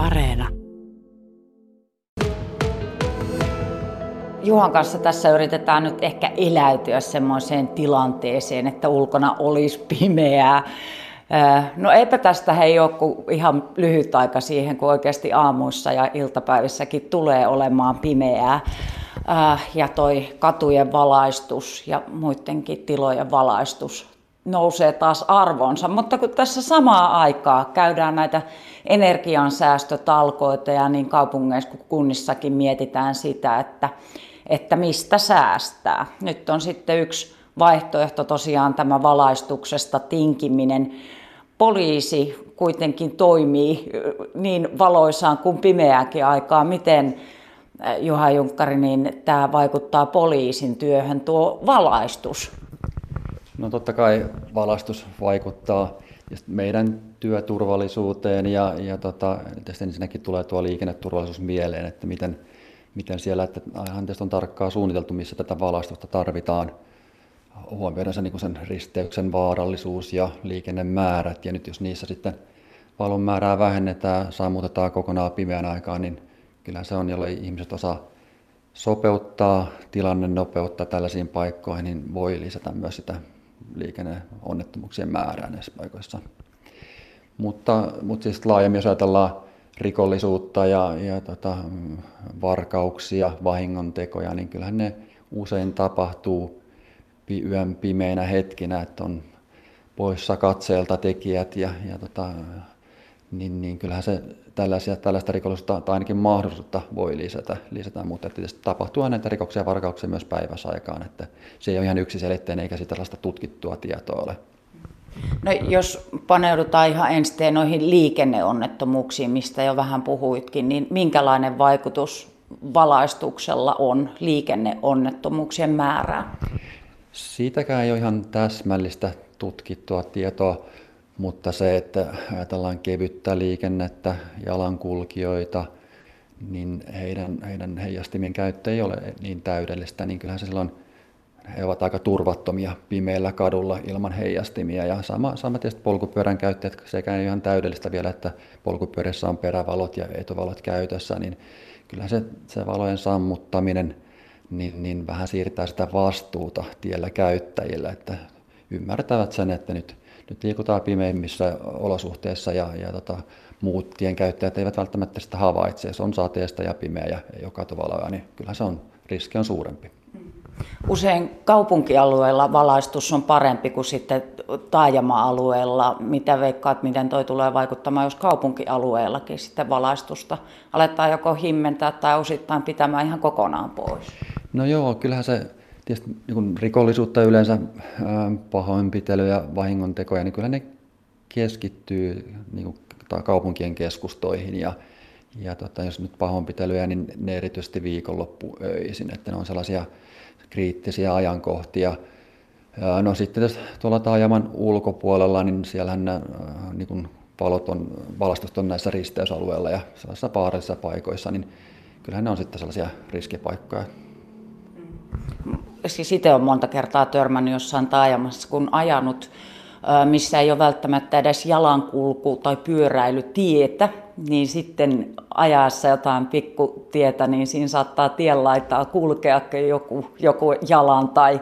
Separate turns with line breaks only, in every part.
Areena.
Juhan kanssa tässä yritetään nyt ehkä eläytyä semmoiseen tilanteeseen, että ulkona olisi pimeää. No eipä tästä hei ole kuin ihan lyhyt aika siihen, kun oikeasti aamuissa ja iltapäivissäkin tulee olemaan pimeää. Ja toi katujen valaistus ja muidenkin tilojen valaistus nousee taas arvonsa. Mutta kun tässä samaa aikaa käydään näitä energiansäästötalkoita ja niin kaupungeissa kuin kunnissakin mietitään sitä, että, että mistä säästää. Nyt on sitten yksi vaihtoehto tosiaan tämä valaistuksesta tinkiminen. Poliisi kuitenkin toimii niin valoisaan kuin pimeääkin aikaa. Miten Juha Junkkari, niin tämä vaikuttaa poliisin työhön tuo valaistus?
No totta kai valaistus vaikuttaa meidän työturvallisuuteen ja, ja tota, tästä ensinnäkin tulee tuo liikenneturvallisuus mieleen, että miten, miten siellä, että aina on tarkkaan suunniteltu, missä tätä valaistusta tarvitaan. Huomioidaan se, niin sen risteyksen vaarallisuus ja liikennemäärät ja nyt jos niissä sitten valon määrää vähennetään, sammutetaan kokonaan pimeän aikaan, niin kyllä se on, jolle ihmiset osaa sopeuttaa tilanne nopeutta tällaisiin paikkoihin, niin voi lisätä myös sitä liikenneonnettomuuksien määrää näissä paikoissa. Mutta, mutta siis laajemmin, jos ajatellaan rikollisuutta ja, ja tota, varkauksia, vahingontekoja, niin kyllähän ne usein tapahtuu yön pimeinä hetkinä, että on poissa katseelta tekijät ja, ja tota, niin, niin kyllähän se tällaisia, tällaista rikollisuutta tai ainakin mahdollisuutta voi lisätä, lisätä mutta tietysti tapahtuu näitä rikoksia ja varkauksia myös päiväsaikaan, että se ei ole ihan yksiselitteinen eikä sitä tällaista tutkittua tietoa ole.
No, jos paneudutaan ihan ensin noihin liikenneonnettomuuksiin, mistä jo vähän puhuitkin, niin minkälainen vaikutus valaistuksella on liikenneonnettomuuksien määrään?
Siitäkään ei ole ihan täsmällistä tutkittua tietoa. Mutta se, että ajatellaan kevyttä liikennettä, jalankulkijoita, niin heidän, heidän heijastimien käyttö ei ole niin täydellistä, niin kyllähän se silloin he ovat aika turvattomia pimeällä kadulla ilman heijastimia. Ja sama, sama tietysti polkupyörän käyttäjät, sekä ei ihan täydellistä vielä, että polkupyörissä on perävalot ja etuvalot käytössä, niin kyllä se, se valojen sammuttaminen niin, niin vähän siirtää sitä vastuuta tiellä käyttäjillä, että ymmärtävät sen, että nyt nyt liikutaan pimeimmissä olosuhteissa ja, ja tota, muut tienkäyttäjät eivät välttämättä sitä havaitse. Jos on sateesta ja pimeä ja ei ole katuvaloja, niin kyllä se on, riski on suurempi.
Usein kaupunkialueella valaistus on parempi kuin sitten taajama-alueella. Mitä veikkaat, miten toi tulee vaikuttamaan, jos kaupunkialueellakin sitten valaistusta aletaan joko himmentää tai osittain pitämään ihan kokonaan pois?
No joo, kyllähän se tietysti niin rikollisuutta yleensä, pahoinpitelyjä, vahingontekoja, niin kyllä ne keskittyy niin kuin, kaupunkien keskustoihin ja, ja tota, jos nyt pahoinpitelyjä, niin ne erityisesti viikonloppuöisin, että ne on sellaisia kriittisiä ajankohtia. No sitten jos tuolla taajaman ulkopuolella, niin siellähän nämä niin kuin valot on, valastus on näissä risteysalueilla ja sellaisissa vaarallisissa paikoissa, niin kyllähän ne on sitten sellaisia riskipaikkoja
siis itse olen monta kertaa törmännyt jossain taajamassa, kun ajanut, missä ei ole välttämättä edes jalankulku- tai pyöräilytietä, niin sitten ajaessa jotain pikkutietä, niin siinä saattaa tien laittaa kulkea joku, joku jalan tai,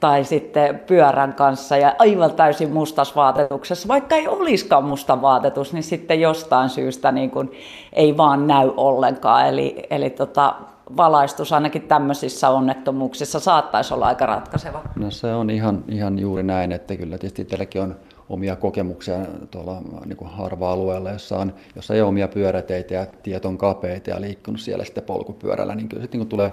tai sitten pyörän kanssa ja aivan täysin mustas vaatetuksessa. Vaikka ei olisikaan musta vaatetus, niin sitten jostain syystä niin kuin ei vaan näy ollenkaan. Eli, eli tota, valaistus ainakin tämmöisissä onnettomuuksissa saattaisi olla aika ratkaiseva.
No se on ihan, ihan juuri näin, että kyllä tietysti teilläkin on omia kokemuksia tuolla niin kuin harva-alueella, jossa, on, jossa ei ole omia pyöräteitä ja tiet on kapeita ja liikkunut siellä sitten polkupyörällä, niin kyllä sitten niin tulee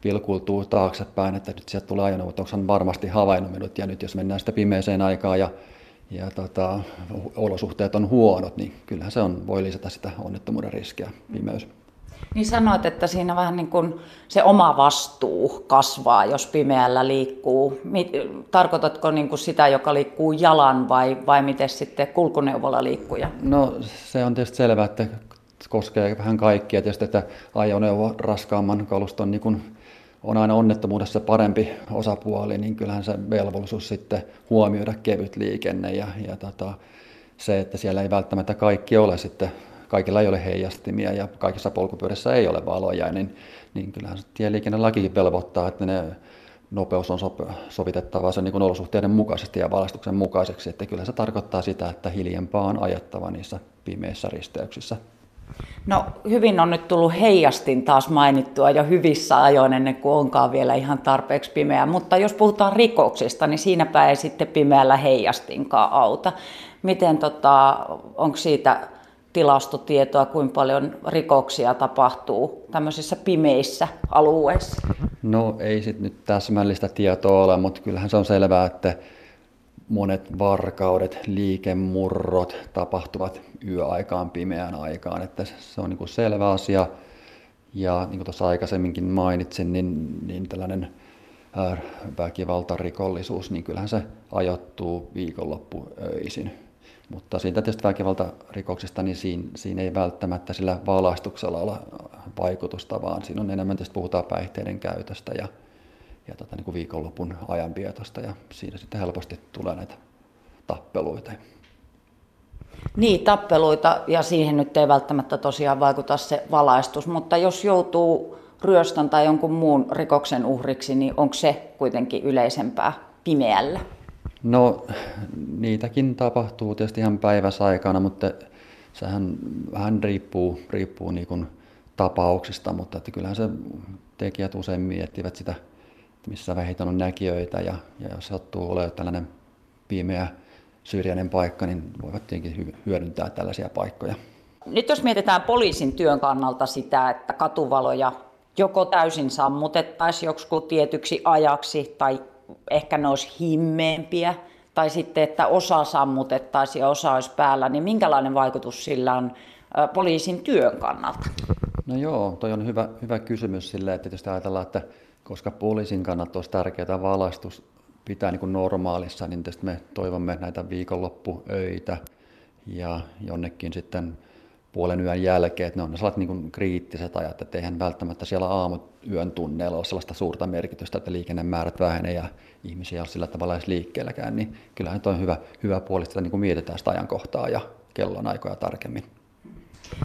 pilkultuu taaksepäin, että nyt sieltä tulee ajoneuvo, onko hän varmasti havainnut minut ja nyt jos mennään sitä pimeeseen aikaan ja, ja tota, olosuhteet on huonot, niin kyllähän se on, voi lisätä sitä onnettomuuden riskiä, pimeys.
Niin sanoit, että siinä vähän niin kuin se oma vastuu kasvaa, jos pimeällä liikkuu. Tarkoitatko niin kuin sitä, joka liikkuu jalan vai, vai miten sitten kulkuneuvolla liikkuja?
No se on tietysti selvää, että koskee vähän kaikkia. Tietysti, että ajoneuvo raskaamman kaluston niin kuin on aina onnettomuudessa parempi osapuoli, niin kyllähän se velvollisuus sitten huomioida kevyt liikenne ja, ja tota, se, että siellä ei välttämättä kaikki ole sitten kaikilla ei ole heijastimia ja kaikissa polkupyörissä ei ole valoja, niin, niin kyllähän se tieliikennelakikin velvoittaa, että ne nopeus on sovitettava sen niin olosuhteiden mukaisesti ja valastuksen mukaiseksi. Että kyllä se tarkoittaa sitä, että hiljempaa on ajettava niissä pimeissä risteyksissä.
No hyvin on nyt tullut heijastin taas mainittua jo hyvissä ajoin ennen kuin onkaan vielä ihan tarpeeksi pimeää. Mutta jos puhutaan rikoksista, niin siinäpä ei sitten pimeällä heijastinkaan auta. Miten tota, onko siitä tilastotietoa, kuinka paljon rikoksia tapahtuu tämmöisissä pimeissä alueissa?
No ei sitten nyt täsmällistä tietoa ole, mutta kyllähän se on selvää, että monet varkaudet, liikemurrot tapahtuvat yöaikaan, pimeään aikaan, että se on niin selvä asia. Ja niin kuin tuossa aikaisemminkin mainitsin, niin, niin tällainen väkivaltarikollisuus, niin kyllähän se ajoittuu viikonloppuöisin. Mutta siitä tietysti väkivaltarikoksista, niin siinä, siinä ei välttämättä sillä valaistuksella ole vaikutusta, vaan siinä on enemmän tietysti puhutaan päihteiden käytöstä ja, ja tota, niin kuin viikonlopun ajanvietosta ja siinä sitten helposti tulee näitä tappeluita.
Niin, tappeluita ja siihen nyt ei välttämättä tosiaan vaikuta se valaistus, mutta jos joutuu ryöstön tai jonkun muun rikoksen uhriksi, niin onko se kuitenkin yleisempää pimeällä?
No niitäkin tapahtuu tietysti ihan päiväsaikana, mutta sehän vähän riippuu, riippuu niin kuin tapauksista, mutta että kyllähän se tekijät usein miettivät sitä, missä vähiten on näkijöitä ja, ja jos sattuu olemaan tällainen pimeä syrjäinen paikka, niin voivat tietenkin hyödyntää tällaisia paikkoja.
Nyt jos mietitään poliisin työn kannalta sitä, että katuvaloja joko täysin sammutettaisiin joksikin tietyksi ajaksi tai ehkä ne olisi himmeempiä, tai sitten, että osa sammutettaisiin ja osa olisi päällä, niin minkälainen vaikutus sillä on poliisin työn kannalta?
No joo, toi on hyvä, hyvä kysymys sille, että tietysti ajatellaan, että koska poliisin kannalta olisi tärkeää valastus pitää niin kuin normaalissa, niin tietysti me toivomme näitä viikonloppuöitä ja jonnekin sitten puolen yön jälkeen, että ne on sellaiset niin kriittiset ajat, että eihän välttämättä siellä aamuyön tunneilla ole sellaista suurta merkitystä, että liikennemäärät vähenee ja ihmisiä on sillä tavalla edes liikkeelläkään, niin kyllähän tuo on hyvä, hyvä puoli, että niin mietitään sitä ajankohtaa ja kellon aikoja tarkemmin.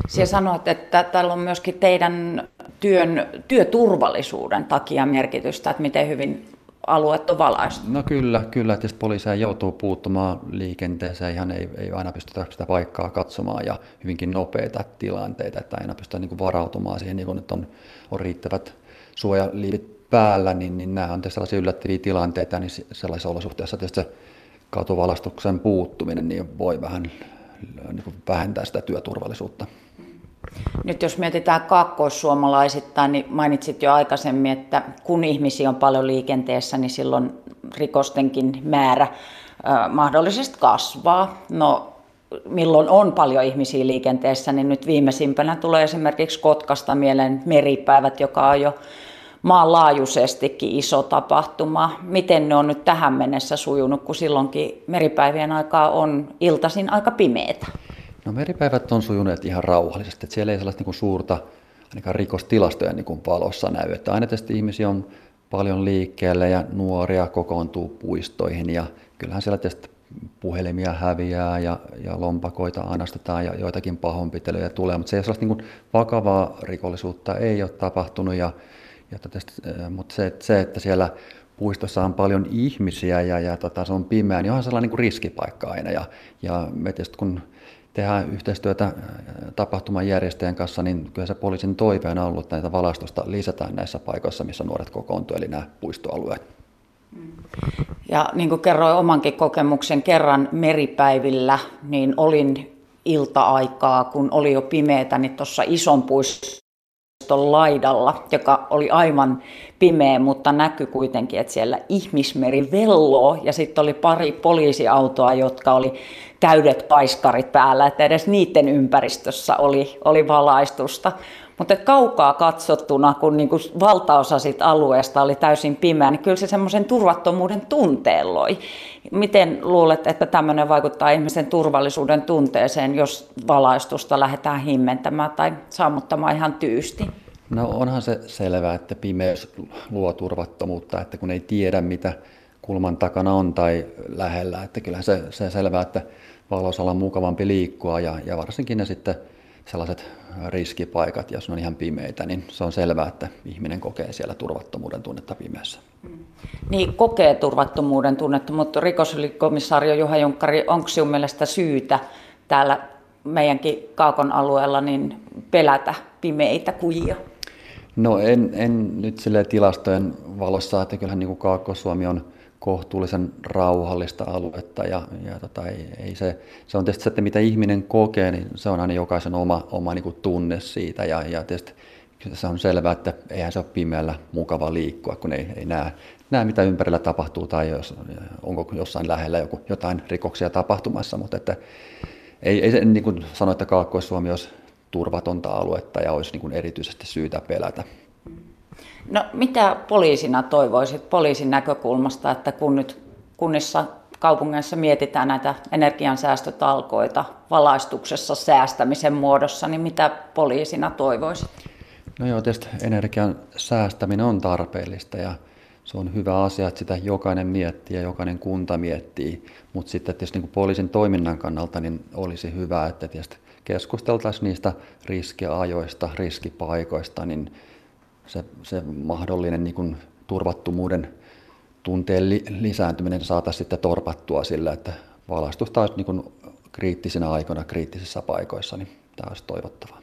Siellä sanoit, että tällä on myöskin teidän työn, työturvallisuuden takia merkitystä, että miten hyvin alueet on valaistu.
No kyllä, kyllä. Tietysti poliisia joutuu puuttumaan liikenteeseen, ihan ei, ei aina pystytä sitä paikkaa katsomaan ja hyvinkin nopeita tilanteita, että aina pystytään niin varautumaan siihen, niin kun nyt on, on riittävät suojaliivit päällä, niin, niin nämä on tietysti sellaisia yllättäviä tilanteita, niin sellaisissa olosuhteissa tietysti se katuvalastuksen puuttuminen niin voi vähän niin vähentää sitä työturvallisuutta.
Nyt jos mietitään kaakkoissuomalaisittain, niin mainitsit jo aikaisemmin, että kun ihmisiä on paljon liikenteessä, niin silloin rikostenkin määrä mahdollisesti kasvaa. No, milloin on paljon ihmisiä liikenteessä, niin nyt viimeisimpänä tulee esimerkiksi Kotkasta mieleen meripäivät, joka on jo maanlaajuisestikin iso tapahtuma. Miten ne on nyt tähän mennessä sujunut, kun silloinkin meripäivien aikaa on iltaisin aika pimeätä?
No meripäivät on sujuneet ihan rauhallisesti, että siellä ei sellaista niin suurta ainakaan rikostilastoja niin palossa näy. Että aina tietysti ihmisiä on paljon liikkeelle ja nuoria kokoontuu puistoihin ja kyllähän siellä tietysti puhelimia häviää ja, ja lompakoita anastetaan ja joitakin pahoinpitelyjä tulee, mutta se ei sellaista niin vakavaa rikollisuutta ei ole tapahtunut ja, ja tietysti, mutta se, se, että siellä puistossa on paljon ihmisiä ja, ja tota, se on pimeä, niin onhan sellainen niin kuin riskipaikka aina ja, ja me tietysti kun tehdään yhteistyötä äh, tapahtuman järjestäjän kanssa, niin kyllä se poliisin toive on ollut, että näitä valastusta lisätään näissä paikoissa, missä nuoret kokoontuvat, eli nämä puistoalueet.
Ja niin kuin kerroin omankin kokemuksen kerran meripäivillä, niin olin ilta-aikaa, kun oli jo pimeätä, niin tuossa ison puiston laidalla, joka oli aivan pimeä, mutta näkyi kuitenkin, että siellä ihmismeri velloo ja sitten oli pari poliisiautoa, jotka oli täydet paiskarit päällä, että edes niiden ympäristössä oli, oli valaistusta. Mutta kaukaa katsottuna, kun niin kuin valtaosa siitä alueesta oli täysin pimeä, niin kyllä se semmoisen turvattomuuden tunteen loi. Miten luulet, että tämmöinen vaikuttaa ihmisen turvallisuuden tunteeseen, jos valaistusta lähdetään himmentämään tai sammuttamaan ihan tyysti?
No onhan se selvää, että pimeys luo turvattomuutta, että kun ei tiedä mitä kulman takana on tai lähellä, että kyllähän se, se selvää, että valosalla on mukavampi liikkua ja, ja varsinkin ne sitten sellaiset riskipaikat, jos ne on ihan pimeitä, niin se on selvää, että ihminen kokee siellä turvattomuuden tunnetta pimeässä.
Niin, kokee turvattomuuden tunnetta, mutta rikosylikomissaario Juha Junkkari, onko sinun mielestä syytä täällä meidänkin Kaakon alueella niin pelätä pimeitä kujia?
No en, en nyt sille tilastojen valossa, että kyllähän niin Kaakko-Suomi on kohtuullisen rauhallista aluetta ja, ja tota, ei, ei se, se on tietysti se, että mitä ihminen kokee, niin se on aina jokaisen oma, oma niin kuin tunne siitä ja, ja tietysti se on selvää, että eihän se ole pimeällä mukava liikkua, kun ei, ei näe, näe, mitä ympärillä tapahtuu tai jos, onko jossain lähellä joku, jotain rikoksia tapahtumassa, mutta että ei, ei se niin kuin sano, että Kaakkois-Suomi olisi turvatonta aluetta ja olisi niin kuin erityisesti syytä pelätä.
No mitä poliisina toivoisit poliisin näkökulmasta, että kun nyt kunnissa kaupungeissa mietitään näitä energiansäästötalkoita valaistuksessa säästämisen muodossa, niin mitä poliisina toivoisit?
No joo, tietysti energian säästäminen on tarpeellista ja se on hyvä asia, että sitä jokainen miettii ja jokainen kunta miettii, mutta sitten tietysti niin poliisin toiminnan kannalta niin olisi hyvä, että tietysti keskusteltaisiin niistä riskiajoista, riskipaikoista, niin se, se mahdollinen niin kuin turvattomuuden tunteen li, lisääntyminen saataisiin sitten torpattua sillä, että valaistusta olisi niin kuin kriittisinä aikoina kriittisissä paikoissa, niin tämä olisi toivottavaa.